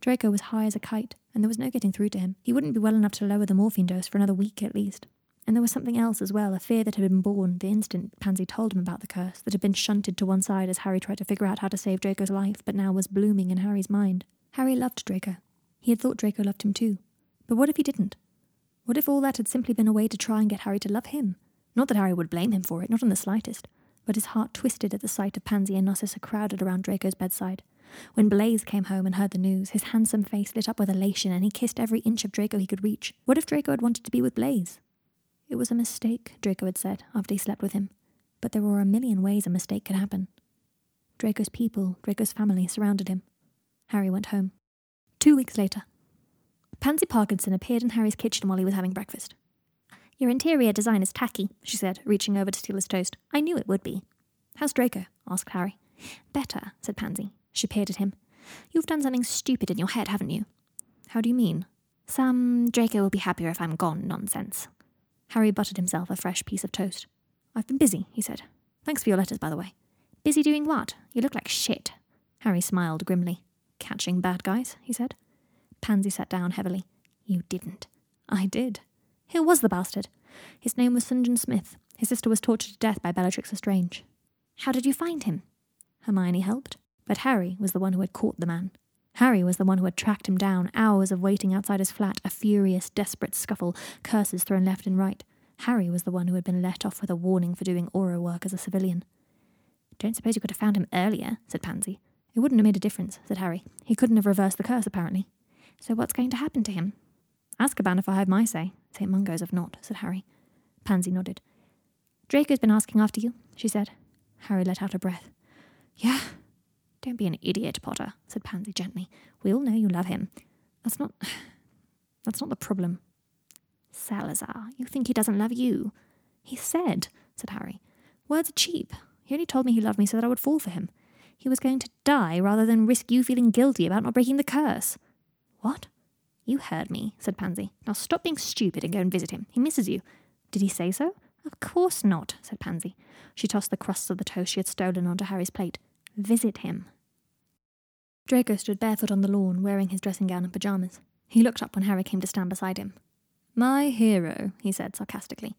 Draco was high as a kite, and there was no getting through to him. He wouldn't be well enough to lower the morphine dose for another week at least. And there was something else as well, a fear that had been born the instant Pansy told him about the curse, that had been shunted to one side as Harry tried to figure out how to save Draco's life, but now was blooming in Harry's mind. Harry loved Draco. He had thought Draco loved him too. But what if he didn't? What if all that had simply been a way to try and get Harry to love him? Not that Harry would blame him for it, not in the slightest, but his heart twisted at the sight of Pansy and Narcissa crowded around Draco's bedside. When Blaise came home and heard the news, his handsome face lit up with elation and he kissed every inch of Draco he could reach. What if Draco had wanted to be with Blaise? It was a mistake, Draco had said after he slept with him, but there were a million ways a mistake could happen. Draco's people, Draco's family, surrounded him. Harry went home. Two weeks later, Pansy Parkinson appeared in Harry's kitchen while he was having breakfast. Your interior design is tacky, she said, reaching over to steal his toast. I knew it would be. How's Draco? asked Harry. Better, said Pansy. She peered at him. You've done something stupid in your head, haven't you? How do you mean? Some Draco will be happier if I'm gone nonsense. Harry buttered himself a fresh piece of toast. I've been busy, he said. Thanks for your letters, by the way. Busy doing what? You look like shit. Harry smiled grimly. Catching bad guys, he said. Pansy sat down heavily. You didn't. I did. Who was the bastard? His name was St. John Smith. His sister was tortured to death by Bellatrix Lestrange. How did you find him? Hermione helped, but Harry was the one who had caught the man. Harry was the one who had tracked him down, hours of waiting outside his flat, a furious, desperate scuffle, curses thrown left and right. Harry was the one who had been let off with a warning for doing Auror work as a civilian. Don't suppose you could have found him earlier, said Pansy. It wouldn't have made a difference, said Harry. He couldn't have reversed the curse, apparently. So what's going to happen to him? Azkaban if I have my eh? say. St. Mungo's if not, said Harry. Pansy nodded. Draco's been asking after you, she said. Harry let out a breath. Yeah, don't be an idiot, Potter, said Pansy gently. We all know you love him. That's not. That's not the problem. Salazar, you think he doesn't love you? He said, said Harry. Words are cheap. He only told me he loved me so that I would fall for him. He was going to die rather than risk you feeling guilty about not breaking the curse. What? You heard me, said Pansy. Now stop being stupid and go and visit him. He misses you. Did he say so? Of course not, said Pansy. She tossed the crusts of the toast she had stolen onto Harry's plate. Visit him. Draco stood barefoot on the lawn, wearing his dressing gown and pyjamas. He looked up when Harry came to stand beside him. My hero, he said sarcastically.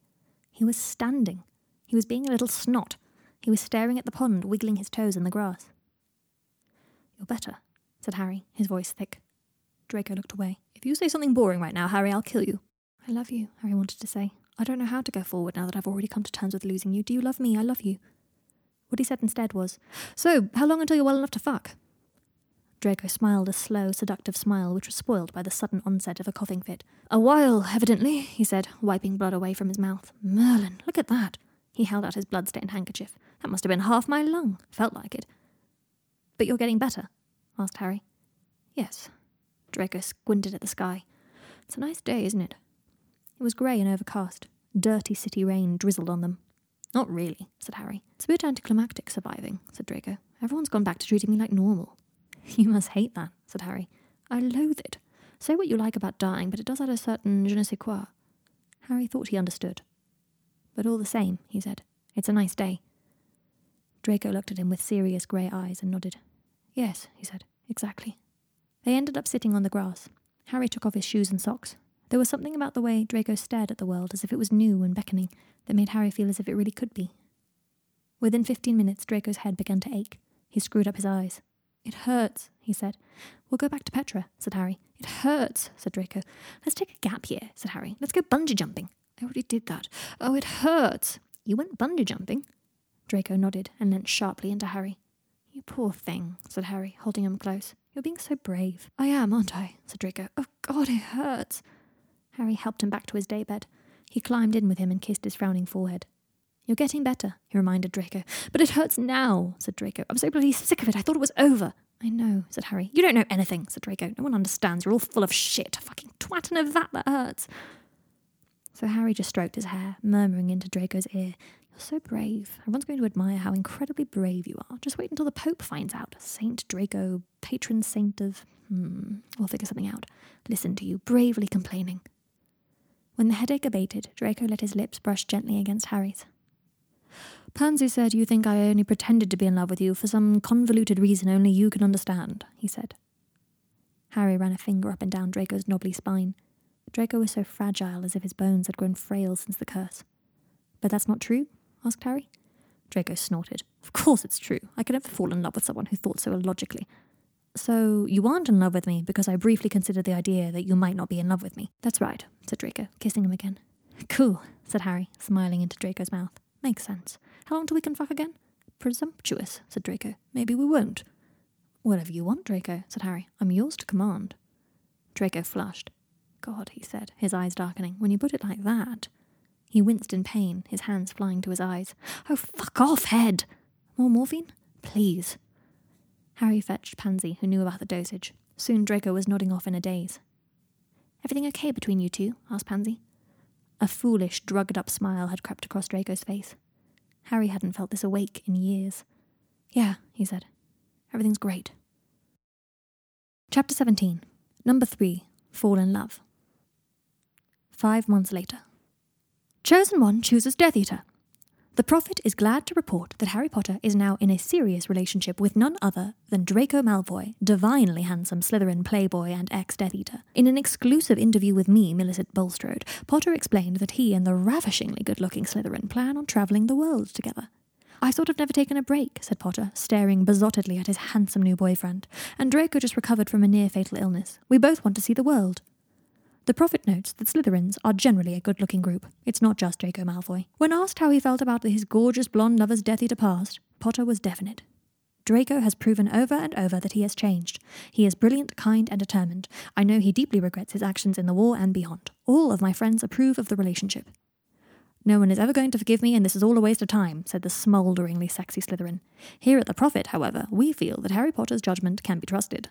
He was standing. He was being a little snot. He was staring at the pond, wiggling his toes in the grass. You're better, said Harry, his voice thick. Draco looked away. If you say something boring right now, Harry, I'll kill you. I love you, Harry wanted to say. I don't know how to go forward now that I've already come to terms with losing you. Do you love me? I love you. What he said instead was, So, how long until you're well enough to fuck? Draco smiled a slow, seductive smile which was spoiled by the sudden onset of a coughing fit. A while, evidently, he said, wiping blood away from his mouth. Merlin, look at that. He held out his blood-stained handkerchief. That must have been half my lung. Felt like it. But you're getting better? asked Harry. Yes. Draco squinted at the sky. It's a nice day, isn't it? It was grey and overcast. Dirty city rain drizzled on them. Not really, said Harry. It's a bit anticlimactic surviving, said Draco. Everyone's gone back to treating me like normal. You must hate that, said Harry. I loathe it. Say what you like about dying, but it does add a certain je ne sais quoi. Harry thought he understood. But all the same, he said, it's a nice day. Draco looked at him with serious grey eyes and nodded. Yes, he said, exactly. They ended up sitting on the grass. Harry took off his shoes and socks. There was something about the way Draco stared at the world as if it was new and beckoning that made Harry feel as if it really could be. Within fifteen minutes, Draco's head began to ache. He screwed up his eyes. It hurts, he said. We'll go back to Petra, said Harry. It hurts, said Draco. Let's take a gap year, said Harry. Let's go bungee jumping. I already did that. Oh, it hurts. You went bungee jumping? Draco nodded and leant sharply into Harry. You poor thing, said Harry, holding him close. You're being so brave. I am, aren't I? said Draco. Oh, God, it hurts. Harry helped him back to his daybed. He climbed in with him and kissed his frowning forehead. You're getting better, he reminded Draco. But it hurts now, said Draco. I'm so bloody sick of it. I thought it was over. I know, said Harry. You don't know anything, said Draco. No one understands. You're all full of shit. A fucking twat and a vat that hurts. So Harry just stroked his hair, murmuring into Draco's ear, So brave. Everyone's going to admire how incredibly brave you are. Just wait until the Pope finds out. Saint Draco, patron saint of. Hmm, we'll figure something out. Listen to you, bravely complaining. When the headache abated, Draco let his lips brush gently against Harry's. Pansy said you think I only pretended to be in love with you for some convoluted reason only you can understand, he said. Harry ran a finger up and down Draco's knobbly spine. Draco was so fragile as if his bones had grown frail since the curse. But that's not true? Asked Harry. Draco snorted. Of course it's true. I could never fall in love with someone who thought so illogically. So you aren't in love with me because I briefly considered the idea that you might not be in love with me. That's right, said Draco, kissing him again. Cool, said Harry, smiling into Draco's mouth. Makes sense. How long till we can fuck again? Presumptuous, said Draco. Maybe we won't. Whatever you want, Draco, said Harry. I'm yours to command. Draco flushed. God, he said, his eyes darkening, when you put it like that. He winced in pain, his hands flying to his eyes. Oh, fuck off, head! More morphine? Please. Harry fetched Pansy, who knew about the dosage. Soon Draco was nodding off in a daze. Everything okay between you two? asked Pansy. A foolish, drugged up smile had crept across Draco's face. Harry hadn't felt this awake in years. Yeah, he said. Everything's great. Chapter 17 Number 3 Fall in Love. Five months later. Chosen One chooses Death Eater. The Prophet is glad to report that Harry Potter is now in a serious relationship with none other than Draco Malfoy, divinely handsome Slytherin playboy and ex Death Eater. In an exclusive interview with me, Millicent Bulstrode, Potter explained that he and the ravishingly good looking Slytherin plan on travelling the world together. I sort of never taken a break, said Potter, staring besottedly at his handsome new boyfriend. And Draco just recovered from a near fatal illness. We both want to see the world. The prophet notes that Slytherins are generally a good looking group. It's not just Draco Malfoy. When asked how he felt about his gorgeous blonde lover's Death Eater past, Potter was definite. Draco has proven over and over that he has changed. He is brilliant, kind, and determined. I know he deeply regrets his actions in the war and beyond. All of my friends approve of the relationship. No one is ever going to forgive me, and this is all a waste of time, said the smoulderingly sexy Slytherin. Here at the Prophet, however, we feel that Harry Potter's judgment can be trusted.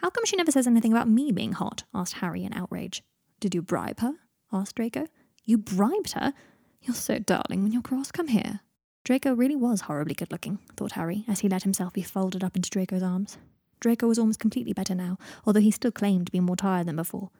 How come she never says anything about me being hot? asked Harry in outrage. Did you bribe her? asked Draco. You bribed her? You're so darling when you're cross. Come here. Draco really was horribly good looking, thought Harry, as he let himself be folded up into Draco's arms. Draco was almost completely better now, although he still claimed to be more tired than before.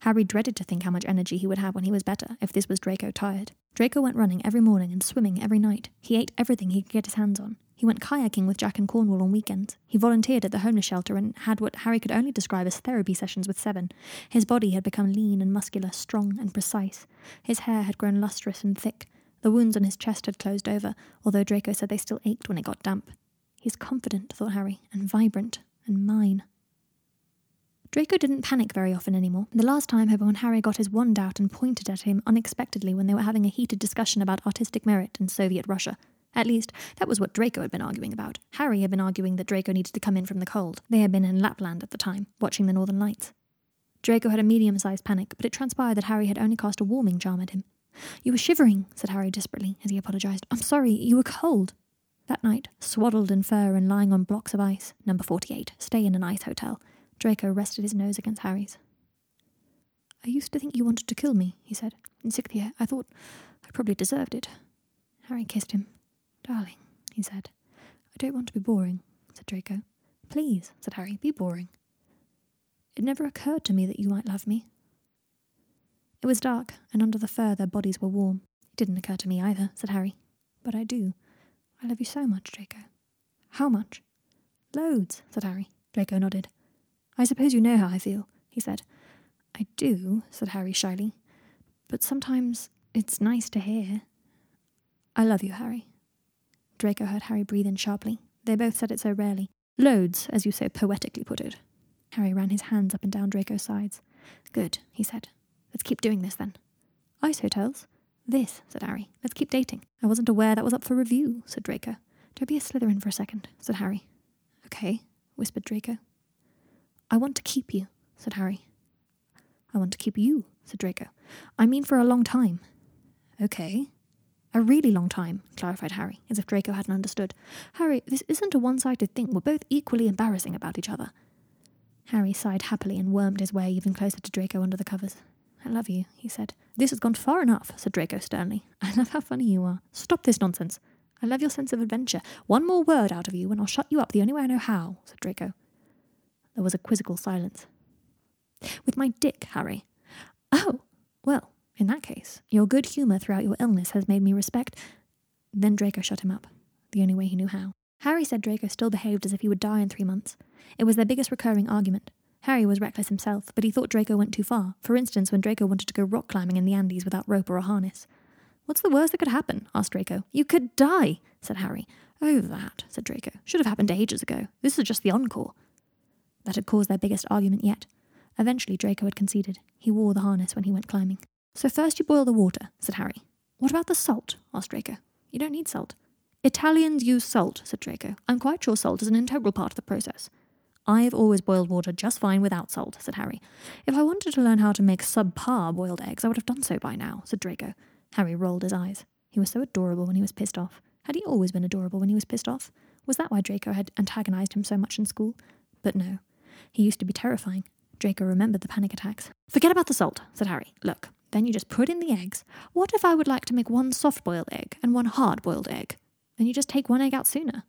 Harry dreaded to think how much energy he would have when he was better, if this was Draco tired. Draco went running every morning and swimming every night. He ate everything he could get his hands on. He went kayaking with Jack in Cornwall on weekends. He volunteered at the homeless shelter and had what Harry could only describe as therapy sessions with Seven. His body had become lean and muscular, strong and precise. His hair had grown lustrous and thick. The wounds on his chest had closed over, although Draco said they still ached when it got damp. He's confident, thought Harry, and vibrant, and mine. Draco didn't panic very often anymore. The last time had been when Harry got his wand out and pointed at him unexpectedly when they were having a heated discussion about artistic merit in Soviet Russia. At least, that was what Draco had been arguing about. Harry had been arguing that Draco needed to come in from the cold. They had been in Lapland at the time, watching the northern lights. Draco had a medium sized panic, but it transpired that Harry had only cast a warming charm at him. You were shivering, said Harry desperately as he apologized. I'm sorry, you were cold. That night, swaddled in fur and lying on blocks of ice, number 48, stay in an ice hotel, Draco rested his nose against Harry's. I used to think you wanted to kill me, he said. In sixth year, I thought I probably deserved it. Harry kissed him. Darling, he said. I don't want to be boring, said Draco. Please, said Harry, be boring. It never occurred to me that you might love me. It was dark, and under the fur their bodies were warm. It didn't occur to me either, said Harry. But I do. I love you so much, Draco. How much? Loads, said Harry. Draco nodded. I suppose you know how I feel, he said. I do, said Harry shyly. But sometimes it's nice to hear. I love you, Harry. Draco heard Harry breathe in sharply. They both said it so rarely. Loads, as you so poetically put it. Harry ran his hands up and down Draco's sides. Good, he said. Let's keep doing this then. Ice hotels? This, said Harry. Let's keep dating. I wasn't aware that was up for review, said Draco. Don't be a Slytherin for a second, said Harry. Okay, whispered Draco. I want to keep you, said Harry. I want to keep you, said Draco. I mean for a long time. Okay. A really long time, clarified Harry, as if Draco hadn't understood. Harry, this isn't a one sided thing. We're both equally embarrassing about each other. Harry sighed happily and wormed his way even closer to Draco under the covers. I love you, he said. This has gone far enough, said Draco sternly. I love how funny you are. Stop this nonsense. I love your sense of adventure. One more word out of you and I'll shut you up the only way I know how, said Draco. There was a quizzical silence. With my dick, Harry. Oh, well, in that case, your good humour throughout your illness has made me respect. Then Draco shut him up, the only way he knew how. Harry said Draco still behaved as if he would die in three months. It was their biggest recurring argument. Harry was reckless himself, but he thought Draco went too far. For instance, when Draco wanted to go rock climbing in the Andes without rope or a harness. What's the worst that could happen? asked Draco. You could die, said Harry. Oh, that, said Draco. Should have happened ages ago. This is just the encore. That had caused their biggest argument yet. Eventually, Draco had conceded. He wore the harness when he went climbing. So first you boil the water, said Harry. What about the salt? asked Draco. You don't need salt. Italians use salt, said Draco. I'm quite sure salt is an integral part of the process. I've always boiled water just fine without salt, said Harry. If I wanted to learn how to make subpar boiled eggs, I would have done so by now, said Draco. Harry rolled his eyes. He was so adorable when he was pissed off. Had he always been adorable when he was pissed off? Was that why Draco had antagonized him so much in school? But no. He used to be terrifying. Draco remembered the panic attacks. Forget about the salt, said Harry. Look, then you just put in the eggs. What if I would like to make one soft boiled egg and one hard boiled egg? Then you just take one egg out sooner.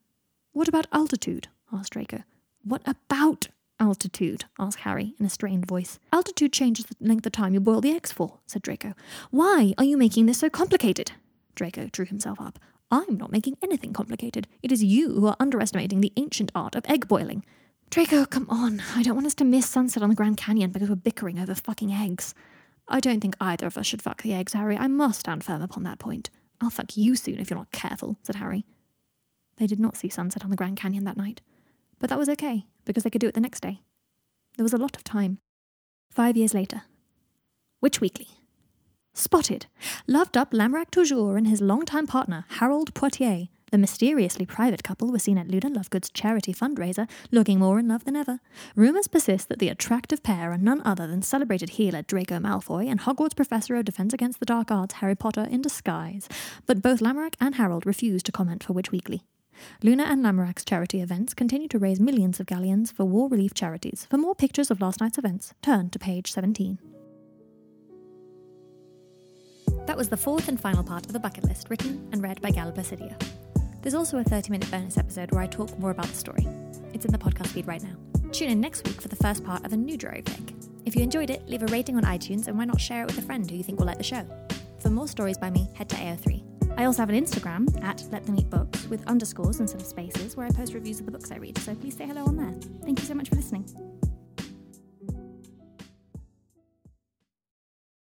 What about altitude? asked Draco. What about altitude? asked Harry in a strained voice. Altitude changes the length of time you boil the eggs for, said Draco. Why are you making this so complicated? Draco drew himself up. I'm not making anything complicated. It is you who are underestimating the ancient art of egg boiling. Draco, come on. I don't want us to miss sunset on the Grand Canyon because we're bickering over fucking eggs. I don't think either of us should fuck the eggs, Harry. I must stand firm upon that point. I'll fuck you soon if you're not careful, said Harry. They did not see sunset on the Grand Canyon that night. But that was okay, because they could do it the next day. There was a lot of time. Five years later. Witch Weekly. Spotted. Loved up Lamorak Toujours and his longtime partner, Harold Poitiers. The mysteriously private couple were seen at Luna Lovegood's charity fundraiser, looking more in love than ever. Rumours persist that the attractive pair are none other than celebrated healer Draco Malfoy and Hogwarts Professor of Defense Against the Dark Arts Harry Potter in disguise. But both Lamorak and Harold refuse to comment for Witch Weekly. Luna and Lamorak's charity events continue to raise millions of galleons for war relief charities. For more pictures of last night's events, turn to page 17. That was the fourth and final part of the bucket list, written and read by Gal Placidia. There's also a 30 minute bonus episode where I talk more about the story. It's in the podcast feed right now. Tune in next week for the first part of a new Drove Pick. If you enjoyed it, leave a rating on iTunes and why not share it with a friend who you think will like the show. For more stories by me, head to AO3. I also have an Instagram at Let Them Eat Books with underscores instead of spaces where I post reviews of the books I read, so please say hello on there. Thank you so much for listening.